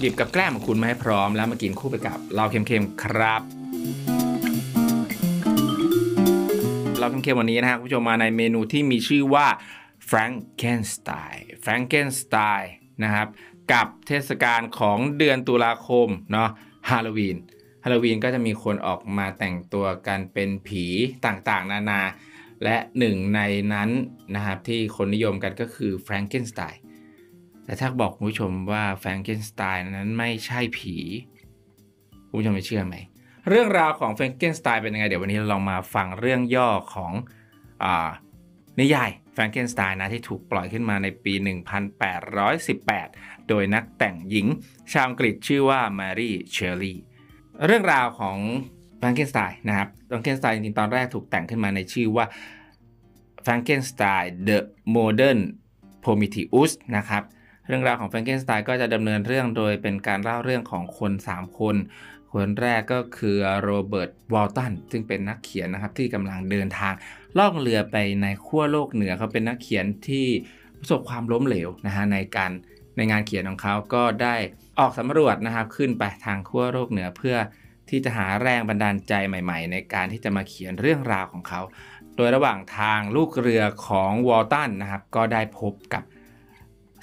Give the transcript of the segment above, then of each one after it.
หยิบกับแกล้มของคุณมาให้พร้อมแล้วมากินคู่ไปกับเราเค็มๆครับ เราเค็มๆวันนี้นะครับคุณผู้ชมมาในเมนูที่มีชื่อว่า Frankenstein Frankenstein นะครับ กับเทศกาลของเดือนตุลาคมเนาะฮาโลวีนฮาโลวีนก็จะมีคนออกมาแต่งตัวกันเป็นผีต่างๆ นานา และหนึ่งในนั้นนะครับที่คนนิยมกันก็คือ Frankenstein แต่ถ้าบอกคุณผู้ชมว่าแฟรงเกนสไตน์นั้นไม่ใช่ผีคุณผู้ชมจะเชื่อไหม เรื่องราวของแฟรงเกนสไตน์เป็นยังไง เดี๋ยววันนี้เราลองมาฟังเรื่องย่อของนิยายแฟรงเกนสไตน์นะที่ถูกปล่อยขึ้นมาในปี 1818 โดยนักแต่งหญิงชาวอังกฤษชื่อว่าแมรี่เชลลีย์เรื่องราวของแฟรงเกนสไตน์นะครับแฟรงเกนสไตน์จริงๆตอนแรกถูกแต่งขึ้นมาในชื่อว่า Frankenstein the Modern Prometheus นะครับ เรื่องราวของแฟรงเกนสไตน์ก็จะดำเนินเรื่องโดยเป็นการเล่าเรื่องของคน 3 คน คนแรกก็คือโรเบิร์ตวอลตันซึ่งเป็นนักเขียนนะครับที่กำลังเดินทางล่องเรือไปในขั้วโลกเหนือเขาเป็นนักเขียนที่ประสบความล้มเหลวนะฮะในการในงานเขียนของเขาก็ได้ออกสำรวจนะครับขึ้นไปทางขั้วโลกเหนือเพื่อที่จะหาแรงบันดาลใจใหม่ ๆ ในการที่จะมาเขียนเรื่องราวของเขา โดยระหว่างทางลูกเรือของวอลตันนะครับก็ได้พบกับ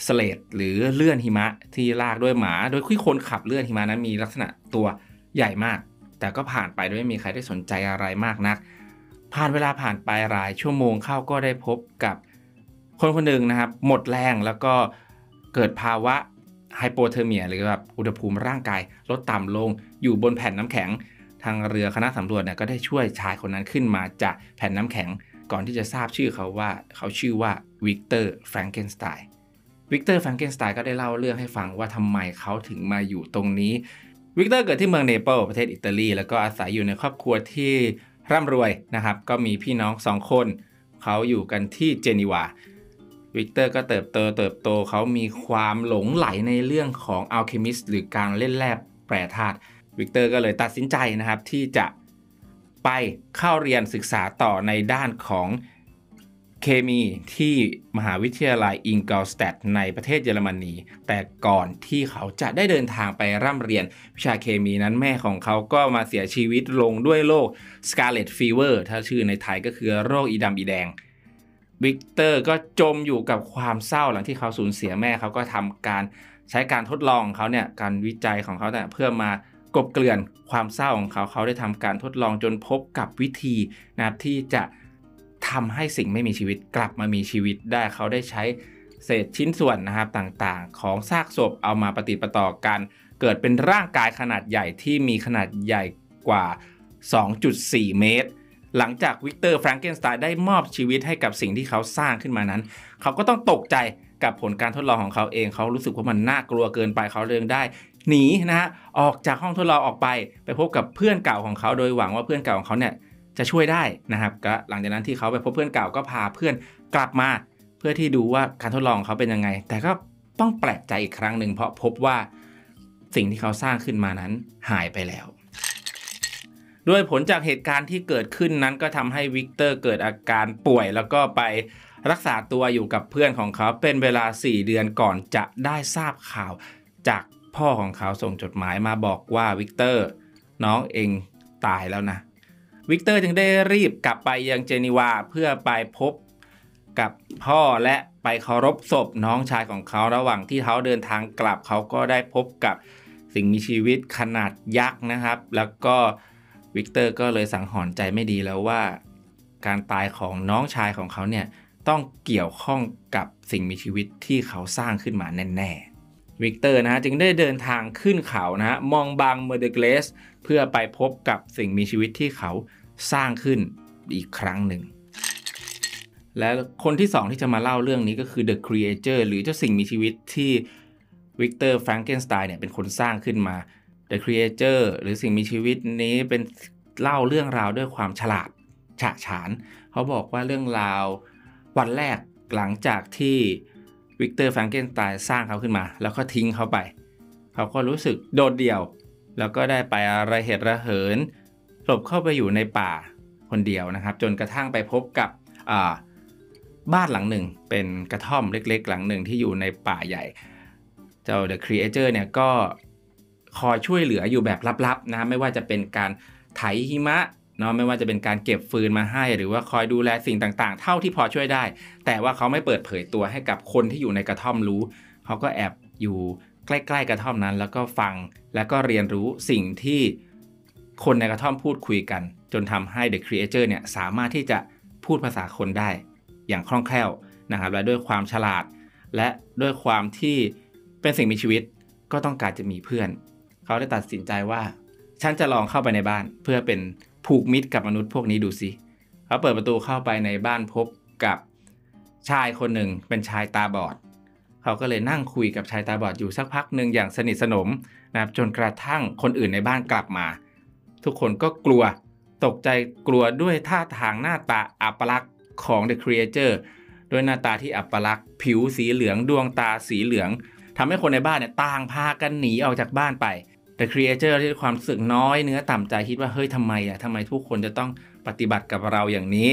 sled หรือเลื่อนหิมะที่ลากด้วยหมา โดยที่คนขับเลื่อนหิมะนั้นมีลักษณะตัวใหญ่มาก แต่ก็ผ่านไปโดยไม่มีใครได้สนใจอะไรมากนัก ผ่านเวลาผ่านไปหลายชั่วโมงเข้าก็ได้พบกับคนคนหนึ่งนะครับ หมดแรงแล้วก็เกิดภาวะ hypothermia หรือแบบอุณหภูมิร่างกายลดต่ำลงอยู่บนแผ่นน้ำแข็ง ทางเรือคณะสำรวจเนี่ยก็ได้ช่วยชายคนนั้นขึ้นมาจากแผ่นน้ำแข็งก่อนที่จะทราบชื่อเขาว่าเขาชื่อว่าวิกเตอร์แฟรงเกนสไตน์ วิกเตอร์แฟรงเกนสไตน์ก็ได้เล่าเรื่องให้ฟังว่าทำไมเขาถึงมาอยู่ตรงนี้วิกเตอร์เกิดที่เมืองเนเปิลประเทศอิตาลี แล้วก็อาศัยอยู่ในครอบครัวที่ร่ำรวยนะครับ ก็มีพี่น้องสองคน เขาอยู่กันที่เจนีวา วิกเตอร์ก็เติบโตเติบโตเขามีความหลงใหลในเรื่องของ alchemist หรือการเล่นแร่แปรธาตุ วิกเตอร์ก็เลยตัดสินใจนะครับที่จะไปเข้าเรียนศึกษาต่อในด้านของ เคมีที่มหาวิทยาลัยอิงกอลสตัดท์ในประเทศเยอรมนี แต่ก่อนที่เขาจะได้เดินทางไปร่ำเรียนวิชาเคมีนั้นแม่ของเขาก็มาเสียชีวิตลงด้วยโรค Scarlet Fever ถ้าชื่อในไทยก็คือโรคอีดำอีแดงวิกเตอร์ก็จมอยู่กับความเศร้าหลังที่เขาสูญเสียแม่เขาก็ทำการใช้การทดลองของเขาเนี่ยการวิจัยของเขาเนี่ยเพื่อมากบเกลื่อนความเศร้าของเขาเขาได้ทำการทดลองจนพบกับวิธีนะครับที่จะ ทำให้สิ่งไม่มีชีวิตกลับมามีชีวิตได้เขาได้ใช้เศษชิ้นส่วนนะครับต่างๆ ของซากศพเอามาปะติดปะต่อกัน เกิดเป็นร่างกายขนาดใหญ่ที่มีขนาดใหญ่กว่า 2.4 เมตร หลังจากวิกเตอร์แฟรงเกนสไตน์ได้มอบชีวิตให้กับสิ่งที่เขาสร้างขึ้นมานั้น เขาก็ต้องตกใจกับผลการทดลองของเขาเอง เขารู้สึกว่ามันน่ากลัวเกินไปเขาเรื่องได้ หนีนะฮะออกจากห้องทดลองออกไป ไปพบกับเพื่อนเก่าของเขาโดยหวังว่าเพื่อนเก่าของเขาเนี่ย จะช่วยได้นะครับก็หลังจากนั้นที่เขาไปพบเพื่อนเก่าก็พาเพื่อนกลับมา เพื่อที่ดูว่าการทดลองเขาเป็นยังไง แต่ก็ต้องแปลกใจอีกครั้งหนึ่งเพราะพบว่าสิ่งที่เขาสร้างขึ้นมานั้นหายไปแล้วด้วยผลจากเหตุการณ์ที่เกิดขึ้นนั้นก็ทำให้วิกเตอร์เกิดอาการป่วย แล้วก็ไปรักษาตัวอยู่กับเพื่อนของเขาเป็นเวลา 4 เดือนก่อนจะได้ทราบข่าว จากพ่อของเขาส่งจดหมายมาบอกว่าวิกเตอร์น้องเอ็งตายแล้วนะ วิกเตอร์จึงได้รีบกลับไปยังเจนีวาเพื่อไปพบกับพ่อและไปเคารพศพน้องชายของเขาระหว่างที่เขาเดินทางกลับเขาก็ได้พบกับสิ่งมีชีวิตขนาดยักษ์นะครับ แล้วก็วิกเตอร์ก็เลยสังหรณ์ใจไม่ดีแล้วว่า การตายของน้องชายของเขาเนี่ยต้องเกี่ยวข้องกับสิ่งมีชีวิตที่เขาสร้างขึ้นมาแน่ๆ วิกเตอร์นะจึงได้เดินทางขึ้นเขานะฮะมงบล็องแมร์เดอกลัสเพื่อไปพบกับสิ่งมีชีวิตที่เขา สร้างขึ้นอีกครั้งหนึ่ง และคนที่สองที่จะมาเล่าเรื่องนี้ก็คือ The Creator หรือเจ้าสิ่งมีชีวิตที่วิกเตอร์แฟรงเกนสไตน์เนี่ยเป็นคนสร้างขึ้นมา The Creature หรือสิ่งมีชีวิตนี้เป็นเล่าเรื่องราวด้วยความฉลาดฉะฉาน เขาบอกว่าเรื่องราววันแรกหลังจากที่วิกเตอร์แฟรงเกนสไตน์สร้างเขาขึ้นมา แล้วก็ทิ้งเขาไป เขาก็รู้สึกโดดเดี่ยว แล้วก็ได้ไประเหตุระเหิน หลบเข้าไปอยู่ในป่าคนเดียวนะครับ จนกระทั่งไปพบกับบ้านหลังหนึ่ง เป็นกระท่อมเล็ก ๆ หลังหนึ่งที่อยู่ในป่าใหญ่ เจ้า The Creator เนี่ยก็คอยช่วยเหลืออยู่แบบลับๆนะไม่ว่าจะเป็นการไถหิมะเนาะไม่ว่าจะเป็นการเก็บฟืนมาให้ หรือว่าคอยดูแลสิ่งต่างๆ เท่าที่พอช่วยได้ แต่ว่าเขาไม่เปิดเผยตัวให้กับคนที่อยู่ในกระท่อมรู้ เขาก็แอบอยู่ใกล้ ๆ กระท่อมนั้น แล้วก็ฟังแล้วก็เรียนรู้สิ่งที่ คนในกระท่อมพูดคุยกัน จนทำให้ The Creator เนี่ยสามารถที่จะพูดภาษาคนได้ อย่างคล่องแคล่วนะครับและด้วยความฉลาด และด้วยความที่เป็นสิ่งมีชีวิตก็ต้องการจะมีเพื่อน เขาได้ตัดสินใจว่า ฉันจะลองเข้าไปในบ้าน เพื่อเป็นผูกมิตรกับมนุษย์พวกนี้ดูสิเขาเปิดประตูเข้าไปในบ้านพบกับชายคนหนึ่งเป็นชายตาบอด เขาก็เลยนั่งคุยกับชายตาบอดอยู่สักพักหนึ่งอย่างสนิทสนมนะครับจนกระทั่งคนอื่นในบ้านกลับมา ทุกคนก็กลัวตกใจกลัวด้วยท่าทางหน้าตาอัปลักษณ์ของ The Creature ด้วยหน้าตาที่อัปลักษณ์ผิวสีเหลืองดวงตาสีเหลืองทำให้คนในบ้านเนี่ยต่างพากันหนีออกจากบ้านไปแต่ Creature ที่ความรู้สึกน้อยเนื้อต่ำใจคิดว่าเฮ้ยทำไมอะทำไมทุกคนจะต้องปฏิบัติกับเราอย่างนี้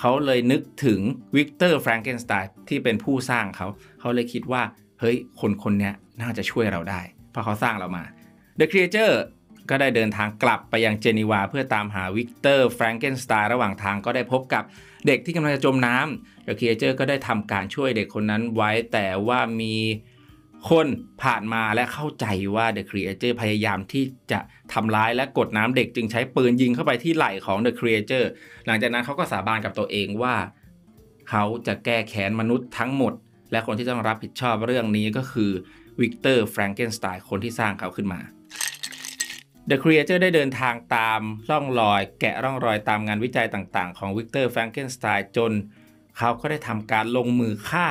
เขาเลยนึกถึงวิกเตอร์แฟรงเกนสไตน์ที่เป็นผู้สร้างเขา เขาเลยคิดว่าเฮ้ยคนคนนี้น่าจะช่วยเราได้ เพราะเขาสร้างเรามา The Creature ก็ได้เดินทางกลับไปยังเจนีวา เพื่อตามหาวิกเตอร์แฟรงเกนสไตน์ระหว่างทางก็ได้พบกับเด็กที่กำลังจะจมน้ำ The Creature ก็ได้ทำการช่วยเด็กคนนั้นไว้แต่ว่ามีคนผ่านมาและเข้าใจว่า The Creature พยายามที่จะทำร้ายและกดน้ำเด็กจึงใช้ปืนยิงเข้าไปที่ไหล่ของ The Creature หลังจากนั้นเขาก็สาบานกับตัวเองว่าเขาจะแก้แค้นมนุษย์ทั้งหมด และคนที่ต้องรับผิดชอบเรื่องนี้ก็คือวิกเตอร์แฟรงเกนสไตน์คนที่สร้างเขาขึ้นมา The Creature ได้เดินทางตามร่องรอย แกะร่องรอยตามงานวิจัยต่างๆ ของวิกเตอร์แฟรงเกนสไตน์จน เขาก็ได้ทำการลงมือฆ่า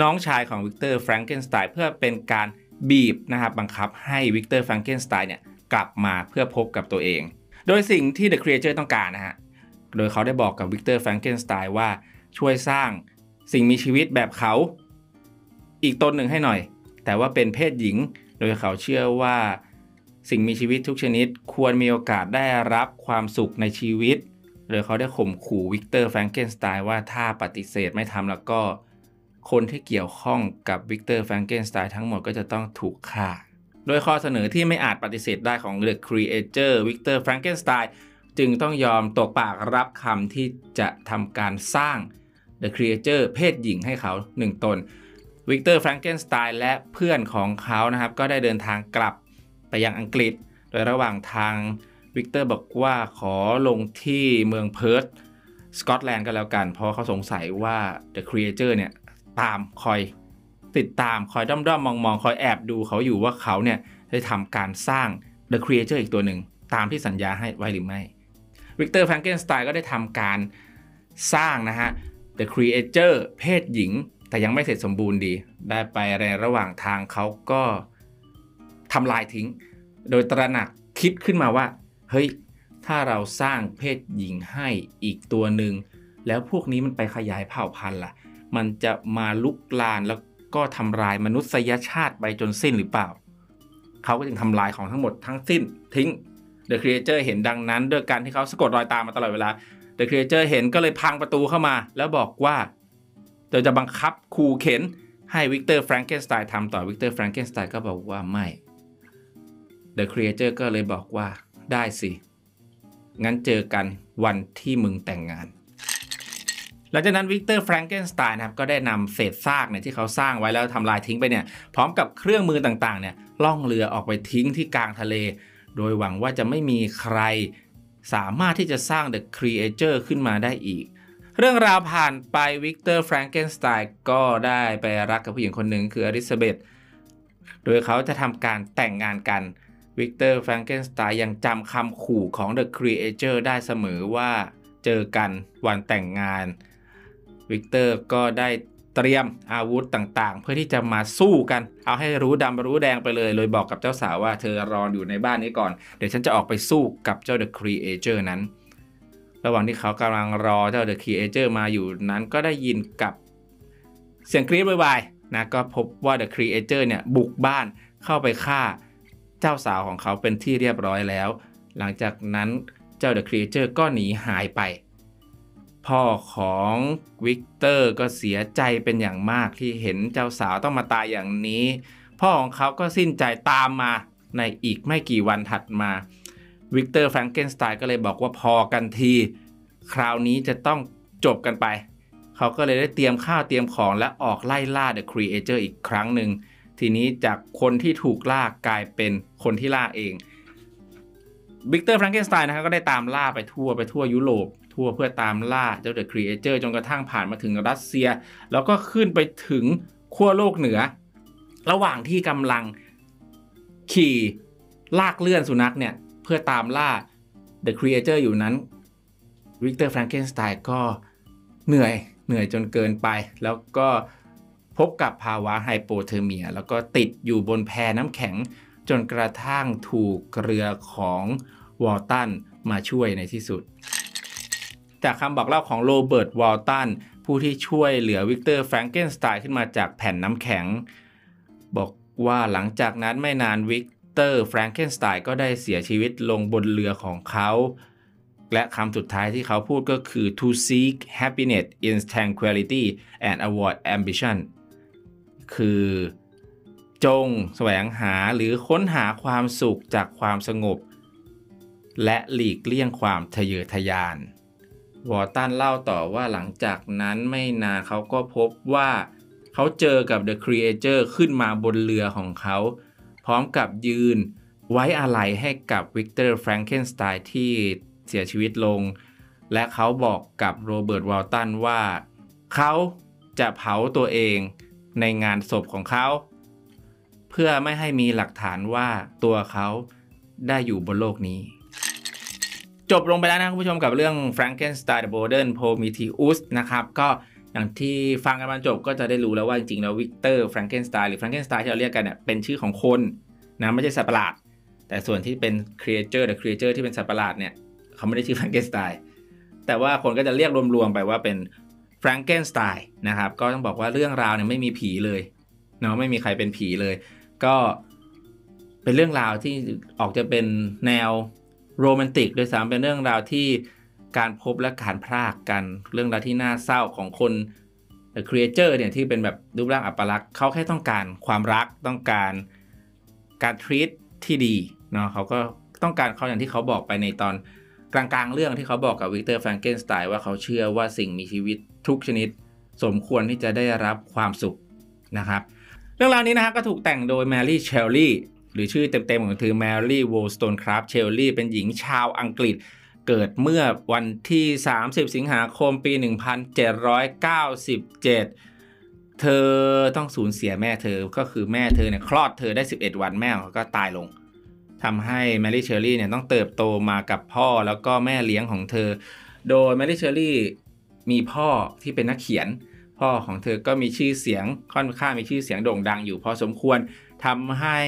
น้องชายของวิกเตอร์แฟรงเกนสไตน์เพื่อเป็นการบีบนะครับบังคับให้วิกเตอร์แฟรงเกนสไตน์เนี่ยกลับมาเพื่อพบกับตัวเอง โดยสิ่งที่ The Creature ต้องการนะฮะโดยเขาได้บอกกับวิกเตอร์แฟรงเกนสไตน์ว่าช่วยสร้างสิ่งมีชีวิตแบบเขา อีกตนหนึ่งให้หน่อย แต่ว่าเป็นเพศหญิง โดยเขาเชื่อว่า สิ่งมีชีวิตทุกชนิด ควรมีโอกาสได้รับความสุขในชีวิตโดยเขาได้ข่มขู่วิกเตอร์แฟรงเกนสไตน์ว่าถ้าปฏิเสธไม่ทำแล้วก็ คนที่เกี่ยวข้องกับวิกเตอร์แฟรงเกนสไตน์ทั้งหมดก็จะต้องถูกฆ่า โดยข้อเสนอที่ไม่อาจปฏิเสธได้ของ The Creature วิกเตอร์แฟรงเกนสไตน์จึงต้องยอมตกปากรับคำที่จะทำการสร้าง The Creature เพศหญิงให้เขา 1 ตนวิกเตอร์แฟรงเกนสไตน์และเพื่อนของเขานะครับก็ได้เดินทางกลับ ไปยังอังกฤษ โดยระหว่างทางวิกเตอร์บอกว่าขอลงที่เมืองเพิร์ธสกอตแลนด์ก็แล้วกัน เพราะเขาสงสัยว่า The Creature เนี่ยตามคอยติดตามคอยด้อมด้อมมองมองคอยแอบดูเขาอยู่ว่าเขาเนี่ยได้ทำการสร้าง The Creature อีกตัวหนึ่ง ตามที่สัญญาให้ไว้หรือไม่วิกเตอร์แฟรงเกนสไตน์ก็ได้ทำการสร้างนะฮะ The Creature เพศหญิง แต่ยังไม่เสร็จสมบูรณ์ดี ได้ไปในระหว่างทางเขาก็ ทำลายทิ้ง โดยตระหนักคิดขึ้นมาว่า เฮ้ย ถ้าเราสร้างเพศหญิงให้อีกตัวหนึ่ง แล้วพวกนี้มันไปขยายเผ่าพันธุ์ล่ะ มันจะมาลุกลามแล้วก็ทำลายมนุษยชาติไปจนสิ้นหรือเปล่า เขาก็จึงทำลายของทั้งหมดทั้งสิ้นทิ้ง The Creature เห็นดังนั้นด้วยการที่เขาสะกดรอยตามมาตลอดเวลา The Creature เห็นก็เลยพังประตูเข้ามา แล้วบอกว่าเราจะบังคับขู่เข็นให้วิกเตอร์แฟรงเกนสไตน์ทำต่อวิกเตอร์แฟรงเกนสไตน์ก็บอกว่าไม่ The Creature ก็เลยบอกว่าได้สิ งั้นเจอกันวันที่มึงแต่งงาน หลังจากนั้นวิกเตอร์แฟรงเกนสไตน์นะครับก็ได้นำเศษซากเนี่ยที่เขาสร้างไว้แล้วทำลายทิ้งไปเนี่ยพร้อมกับเครื่องมือต่างๆเนี่ยล่องเรือออกไปทิ้งที่กลางทะเล โดยหวังว่าจะไม่มีใครสามารถที่จะสร้าง The Creature ขึ้นมาได้อีก เรื่องราวผ่านไปวิกเตอร์แฟรงเกนสไตน์ก็ได้ไปรักกับผู้หญิงคนหนึ่งคืออลิซาเบธโดยเขาจะทำการแต่งงานกัน วิกเตอร์แฟรงเกนสไตน์ยังจำคำขู่ของ The Creature ได้เสมอว่าเจอกันวันแต่งงาน วิกเตอร์ก็ได้เตรียมอาวุธต่างๆ เพื่อที่จะมาสู้กัน เอาให้รู้ดำรู้แดงไปเลย เลยบอกกับเจ้าสาวว่าเธอรออยู่ในบ้านนี้ก่อน เดี๋ยวฉันจะออกไปสู้กับเจ้า The Creator นั้น ระหว่างที่เขากำลังรอเจ้า The Creator มาอยู่นั้นก็ได้ยินกับเสียงกรี๊ดวายๆนะก็พบว่า The Creator เนี่ยบุกบ้านเข้าไปฆ่า จ้าสาวของเขาเป็นที่เรียบร้อยแล้ว หลังจากนั้นเจ้า The Creature ก็หนีหายไป พ่อของวิกเตอร์ก็เสียใจเป็นอย่างมากที่เห็นเจ้าสาวต้องมาตายอย่างนี้ พ่อของเขาก็สิ้นใจตามมาในอีกไม่กี่วันถัดมา วิกเตอร์แฟรงเกนสไตน์ก็เลยบอกว่าพอกันที คราวนี้จะต้องจบกันไป เขาก็เลยได้เตรียมข้าวเตรียมของและออกไล่ล่า The Creature อีกครั้งหนึ่ง ทีนี้จากคนที่ถูกล่ากลายเป็นคนที่ล่าเองวิกเตอร์แฟรงเกนสไตน์นะครับก็ได้ตามล่าไปทั่วไปทั่วยุโรป ทั่วเพื่อตามล่าเจ้า The Creature จนกระทั่งผ่านมาถึงรัสเซีย แล้วก็ขึ้นไปถึงขั้วโลกเหนือ ระหว่างที่กำลังขี่ลากเลื่อนสุนัขเนี่ย เพื่อตามล่า The Creature อยู่นั้นวิกเตอร์แฟรงเกนสไตน์ก็เหนื่อยเหนื่อยจนเกินไป แล้วก็ พบกับภาวะ hypothermia แล้วก็ติดอยู่บนแพน้ำแข็ง จนกระทั่งถูกเรือของวอลตันมาช่วยในที่สุด จากคำบอกเล่าของโรเบิร์ตวอลตันผู้ที่ช่วยเหลือวิกเตอร์แฟรงเกนสไตน์ขึ้นมาจากแผ่นน้ำแข็ง บอกว่าหลังจากนั้นไม่นานวิกเตอร์แฟรงเกนสไตน์ก็ได้เสียชีวิตลงบนเรือของเขา และคำสุดท้ายที่เขาพูดก็คือ to seek happiness in tranquility and avoid ambition คือจงแสวงหาหรือค้นหาความสุขจากความสงบ และหลีกเลี่ยงความทะเยอทะยาน วอตันเล่าต่อว่าหลังจากนั้นไม่นานเขาก็พบว่าเขาเจอกับ The Creator ขึ้นมาบนเรือของเขา พร้อมกับยืนไว้อาลัยให้กับวิกเตอร์แฟรงเกนสไตน์ที่เสียชีวิตลง และเขาบอกกับโรเบิร์ตวอลตันว่า เขาจะเผาตัวเอง ในงานศพของเขา เพื่อไม่ให้มีหลักฐานว่าตัวเขาได้อยู่บนโลกนี้ จบลงไปแล้วนะคุณผู้ชมกับเรื่อง Frankenstein the Modern Prometheus นะครับ ก็อย่างที่ฟังกันมาจบก็จะได้รู้แล้วว่าจริงๆแล้ววิกเตอร์แฟรงเกนสไตน์หรือแฟรงเกนสไตน์ที่เราเรียกกันเนี่ยเป็นชื่อของคนนะไม่ใช่สัตว์ประหลาด แต่ส่วนที่เป็น creature หรือ creature ที่เป็นสัตว์ประหลาดเนี่ยเขาไม่ได้ชื่อแฟรงเกนสไตน์แต่ว่าคนก็จะเรียกรวมๆไปว่าเป็น แฟรงเกนสไตน์นะครับ ก็ต้องบอกว่าเรื่องราวเนี่ยไม่มีผีเลยเนาะไม่มีใครเป็นผีเลย ก็เป็นเรื่องราวที่ออกจะเป็นแนวโรแมนติกโดยสามเป็นเรื่องราวที่การพบและการพรากกันเรื่องราวที่น่าเศร้าของคน The Creator เนี่ยที่เป็นแบบรูปร่างอัปลักษณ์เขาแค่ต้องการความรักต้องการการ treat ที่ดีเนาะเขาก็ต้องการเขาอย่างที่เขาบอกไปในตอนกลางๆ เรื่องที่เขาบอกกับวิกเตอร์แฟรงเกนสไตน์ว่าเขาเชื่อว่าสิ่งมีชีวิต ทุกชนิด สมควรที่จะได้รับความสุขนะครับ เรื่องราวนี้นะครับก็ถูกแต่งโดยแมรี่เชลลี่หรือชื่อเต็มๆของเธอแมรี่โวลสโตนคราฟเชลลี่เป็นหญิงชาวอังกฤษ เกิดเมื่อวันที่ 30 สิงหาคมปี 1797 เธอต้องสูญเสียแม่เธอก็คือแม่เธอเนี่ยคลอดเธอได้ 11 วันแม่ก็ตายลงทำให้แมรี่เชลลี่เนี่ยต้องเติบโตมากับพ่อแล้วก็แม่เลี้ยงของเธอ โดยแมรี่เชลลี่ มีพ่อที่เป็นนักเขียน พ่อของเธอก็มีชื่อเสียงค่อนข้างมีชื่อเสียงโด่งดังอยู่พอสมควรทำให้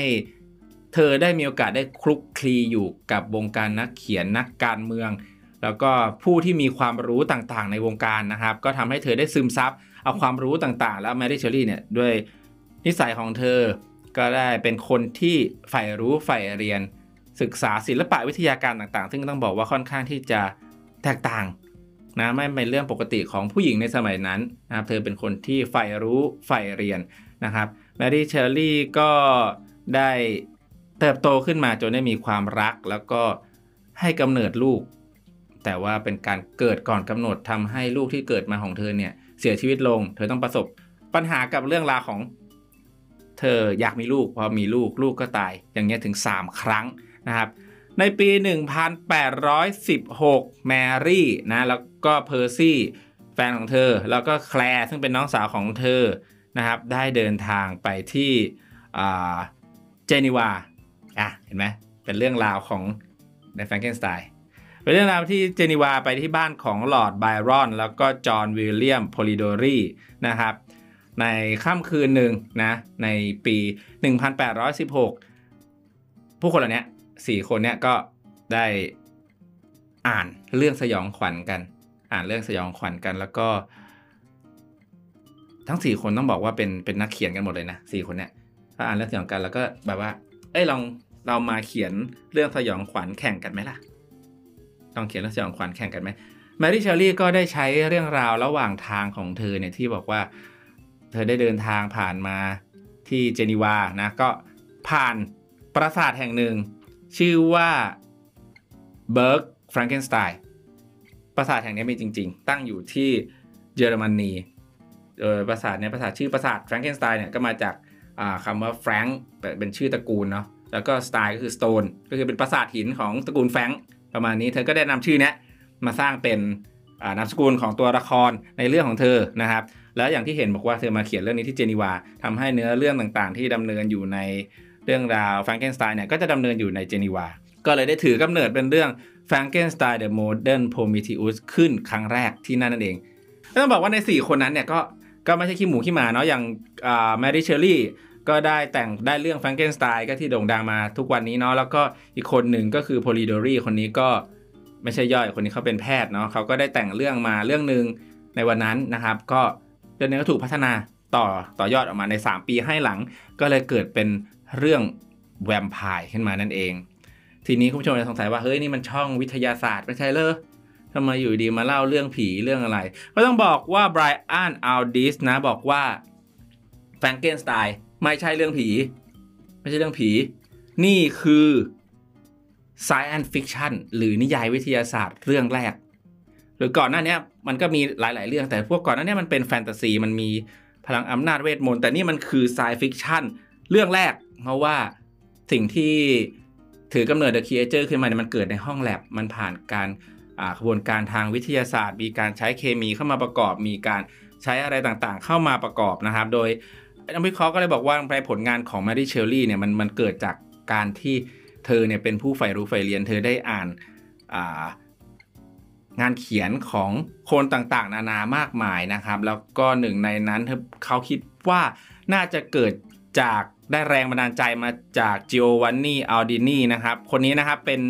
เธอได้มีโอกาสได้คลุกคลีอยู่กับวงการนักเขียนนักการเมือง แล้วก็ผู้ที่มีความรู้ต่างๆ ในวงการนะครับ ก็ทำให้เธอได้ซึมซับเอาความรู้ต่างๆ แล้วแมรี่เชอรี่เนี่ยด้วยนิสัยของเธอก็ได้เป็นคนที่ใฝ่รู้ใฝ่เรียน ศึกษาศิลปะวิทยาการต่างๆ ซึ่งต้องบอกว่าค่อนข้างที่จะแตกต่าง นะไม่เป็นเรื่องปกติของผู้หญิงในสมัยนั้นนะครับเธอเป็นคนที่ใฝ่รู้ใฝ่เรียนนะครับแมรี่เชอรี่ก็ได้เติบโตขึ้นมาจนได้มีความรักแล้วก็ให้กำเนิดลูก แต่ว่าเป็นการเกิดก่อนกำหนดทำให้ลูกที่เกิดมาของเธอเนี่ยเสียชีวิตลง เธอต้องประสบปัญหากับเรื่องราวของ เธออยากมีลูกพอมีลูกลูกก็ตาย อย่างเงี้ยถึง 3 ครั้งนะครับ ในปี 1816 แมรี่นะแล้วก็เพอร์ซี่แฟนของเธอ แล้วก็แคลร์ซึ่งเป็นน้องสาวของเธอนะครับได้เดินทางไปที่เจนีวาอะเห็นไหมเป็นเรื่องราวของในแฟรงเกนสไตน์เป็นเรื่องราวที่เจนีวาไปที่บ้านของลอร์ดไบรอน แล้วก็จอห์นวิลเลียมโพลิโดรีนะครับในค่ำคืนหนึ่งนะในปี 1816 ผู้คนเหล่านี้ สี่คนเนี้ยก็ได้อ่านเรื่องสยองขวัญกัน อ่านเรื่องสยองขวัญกัน แล้วก็ ทั้งสี่คนต้องบอกว่าเป็นเป็นนักเขียนกันหมดเลยนะสี่คนเนี้ยถ้าอ่านเรื่องสยองกันแล้วก็แบบว่า เอ้ยลองเรามาเขียนเรื่องสยองขวัญแข่งกันไหมล่ะลองเขียนเรื่องสยองขวัญแข่งกันไหมแมรี่เชลลี่ก็ได้ใช้เรื่องราวระหว่างทางของเธอเนี่ยที่บอกว่า เธอได้เดินทางผ่านมาที่เจนีวานะก็ผ่านปราสาทแห่งหนึ่ง ชื่อว่าเบิร์กแฟรงเกนสไตน์ปราสาทแห่งนี้มีจริง ๆ ตั้งอยู่ที่เยอรมนีโดยปราสาทเนี่ยปราสาทชื่อปราสาทแฟรงเกนสไตน์เนี่ยก็มาจากคำว่าแฟรงค์เป็นชื่อตระกูลเนาะแล้วก็สไตล์ก็คือสโตนก็คือเป็นปราสาทหินของตระกูลแฟรงค์ประมาณนี้เธอก็ได้นำชื่อนี้มาสร้างเป็นนามสกุลของตัวละครในเรื่องของเธอนะครับ แล้วอย่างที่เห็นบอกว่าเธอมาเขียนเรื่องนี้ที่เจนีวาทำให้เนื้อเรื่องต่างๆ ที่ดำเนินอยู่ใน เรื่องราวแฟรงเกนสไตน์เนี่ยก็จะดำเนินอยู่ในเจนีวา ก็เลยได้ถือกำเนิดเป็นเรื่อง Frankenstein the Modern Prometheus ขึ้นครั้งแรกที่นั่นนั่นเองต้องบอกว่าใน 4 คนนั้นเนี่ยก็ก็ไม่ใช่ขี้หมูขี้หมาเนาะอย่างแมรี่เชอรี่ก็ได้แต่งได้เรื่อง Frankenstein ก็ที่โด่งดังมาทุกวันนี้เนาะแล้วก็อีกคนหนึ่งก็คือ Polidori คนนี้ก็ไม่ใช่ย่อยคนนี้เขาเป็นแพทย์เนาะเขาก็ได้แต่งเรื่องมาเรื่องหนึ่งในวันนั้นนะครับ ก็เรื่องนี้ก็ถูกพัฒนาต่อต่อยอดออกมาใน 3 ปีให้หลัง ก็เลยเกิดเป็น เรื่องแวมไพร์ขึ้นมานั่นเอง ทีนี้คุณผู้ชมจะสงสัยว่าเฮ้ยนี่มันช่องวิทยาศาสตร์ไม่ใช่เลยทำไมอยู่ดีมาเล่าเรื่องผีเรื่องอะไร ก็ต้องบอกว่าไบรอันอัลดิสนะบอกว่าแฟรงเกนสไตน์ไม่ใช่เรื่องผี ไม่ใช่เรื่องผี นี่คือ science fiction หรือนิยายวิทยาศาสตร์เรื่องแรก หรือก่อนหน้านี้มันก็มีหลาย ๆ เรื่องแต่พวกก่อนหน้านี้มันเป็นแฟนตาซีมันมีพลังอำนาจเวทมนต์แต่นี่มันคือ science fiction เรื่องแรก เพราะว่าสิ่งที่ถือกำเนิด The Creature ขึ้นมาเนี่ยมันเกิดในห้องแลบมันผ่านการกระบวนการทางวิทยาศาสตร์ มีการใช้เคมีเข้ามาประกอบ มีการใช้อะไรต่างๆ เข้ามาประกอบนะครับ โดยนักวิเคราะห์ก็เลยบอกว่าในผลงานของแมรี่เชอรี่เนี่ยมันมันเกิดจากการที่เธอเนี่ยเป็นผู้ใฝ่รู้ใฝ่เรียน เธอได้อ่านงานเขียนของคนต่างๆ นานามากมายนะครับ แล้วก็หนึ่งในนั้นเธอเขาคิดว่าน่าจะเกิด จากได้แรงบันดาลใจมาจากจิโอวานนี่อัลดินีนะครับ คนนี้นะครับเป็น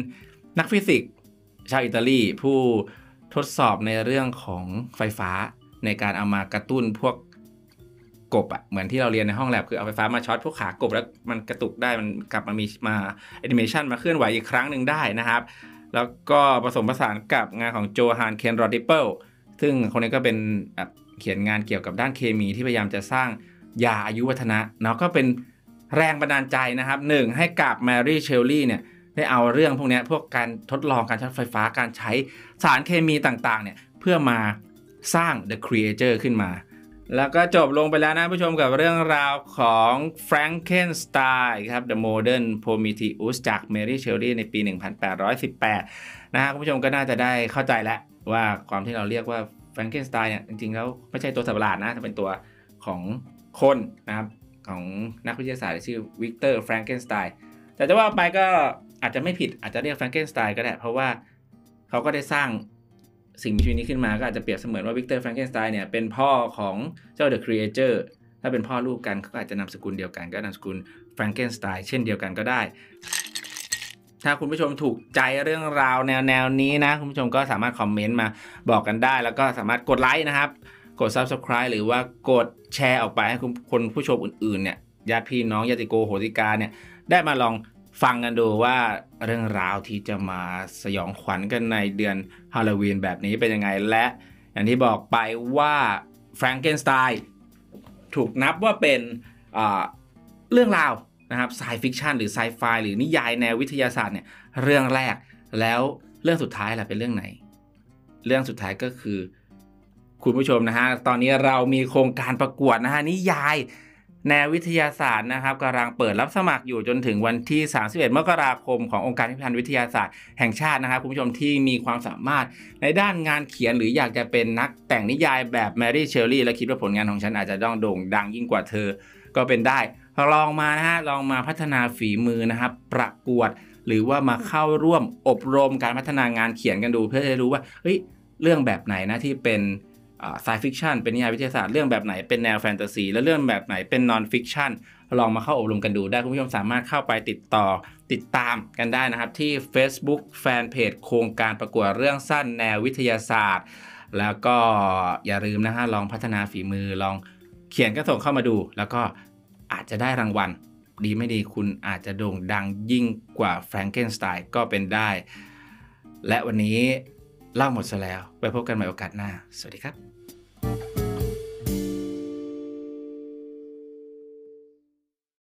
นักฟิสิกส์ชาวอิตาลีผู้ทดสอบในเรื่องของไฟฟ้าในการเอามากระตุ้นพวกกบอะเหมือนที่เราเรียนในห้องแลบคือเอาไฟฟ้ามาช็อตพวกขากบแล้วมันกระตุกได้มันกลับมามีมาแอนิเมชันมาเคลื่อนไหวอีกครั้งหนึ่งได้นะครับ แล้วก็ผสมผสานกับงานของโจฮานคอนราดดิพเพิลซึ่งคนนี้ก็เป็นเขียนงานเกี่ยวกับด้านเคมีที่พยายามจะสร้าง ยาอายุวัฒนะเนาะก็เป็นแรงบันดาลใจนะครับหนึ่งให้กับแมรี่เชลลี่เนี่ยได้เอาเรื่องพวกนี้พวกการทดลองการใช้ไฟฟ้าการใช้สารเคมีต่างๆเนี่ยเพื่อมาสร้าง The Creator ขึ้นมา แล้วก็จบลงไปแล้วนะผู้ชมกับเรื่องราวของ Frankenstein ครับ The Modern Prometheus จาก Mary Shelley ในปี 1818 นะฮะคุณผู้ชมก็น่าจะได้เข้าใจแล้วว่าความที่เราเรียกว่า Frankenstein เนี่ยจริงๆแล้วไม่ใช่ตัวสัตว์ประหลาดนะแต่เป็นตัวของ คนนะครับของนักวิทยาศาสตร์ที่ชื่อวิกเตอร์แฟรงเกนสไตน์แต่จะว่าไปก็อาจจะไม่ผิดอาจจะเรียกแฟรงเกนสไตน์ก็ได้ เพราะว่าเขาก็ได้สร้างสิ่งมีชีวิตนี้ขึ้นมาก็อาจจะเปรียบเสมือนว่าวิกเตอร์แฟรงเกนสไตน์เนี่ยเป็นพ่อของเจ้า the creature ถ้าเป็นพ่อลูกกันก็อาจจะนามสกุลเดียวกันก็นามสกุลแฟรงเกนสไตน์เช่นเดียวกันก็ได้ ถ้าคุณผู้ชมถูกใจเรื่องราวแนวแนวนี้นะ คุณผู้ชมก็สามารถคอมเมนต์มาบอกกันได้ แล้วก็สามารถกดไลค์นะครับ กด Subscribe หรือว่ากดแชร์ออกไปให้คนผู้ชมอื่นๆเนี่ยญาติพี่น้องญาติโกโหติกาเนี่ยได้มาลองฟังกันดูว่าเรื่องราวที่จะมาสยองขวัญกันในเดือนฮาโลวีนแบบนี้เป็นยังไง และอย่างที่บอกไปว่าแฟรงเกนสไตน์ถูกนับว่าเป็นเรื่องราวนะครับไซฟิคชันหรือไซไฟหรือนิยายแนววิทยาศาสตร์เนี่ยเรื่องแรกแล้วเรื่องสุดท้ายล่ะเป็นเรื่องไหน เรื่องสุดท้ายก็คือ คุณผู้ชมนะฮะตอนนี้เรามีโครงการประกวดนะฮะนิยายแนววิทยาศาสตร์นะครับกำลังเปิดรับสมัครอยู่จนถึงวันที่ 31 มกราคมขององค์การพิพิธภัณฑ์วิทยาศาสตร์แห่งชาตินะครับคุณผู้ชมที่มีความสามารถในด้านงานเขียนหรืออยากจะเป็นนักแต่งนิยายแบบแมรี่เชอร์รี่และคิดว่าผลงานของฉันอาจจะต้องโด่งดังยิ่งกว่าเธอ ก็เป็นได้ลองมานะฮะลองมาพัฒนาฝีมือนะครับ ประกวด หรือว่ามาเข้าร่วมอบรมการพัฒนางานเขียนกันดู เพื่อจะรู้ว่าเฮ้ยเรื่องแบบไหนนะที่เป็น sci-fiction เป็นนิยายวิทยาศาสตร์เรื่องแบบไหนเป็นแนวแฟนตาซีและเรื่องแบบไหนเป็น non-fiction ลองมาเข้าอบรมกันดูได้คุณผู้ชมสามารถเข้าไปติดต่อติดตามกันได้นะครับ ที่ Facebook Fanpage โครงการประกวดเรื่องสั้นแนววิทยาศาสตร์ แล้วก็อย่าลืมนะฮะลองพัฒนาฝีมือลองเขียนก็ส่งเข้ามาดู แล้วก็อาจจะได้รางวัล ดีไม่ดีคุณอาจจะโด่งดังยิ่งกว่าแฟรงเกนสไตน์ก็เป็นได้ และวันนี้เล่าหมดซะแล้ว ไปพบกันใหม่โอกาสหน้า สวัสดีครับ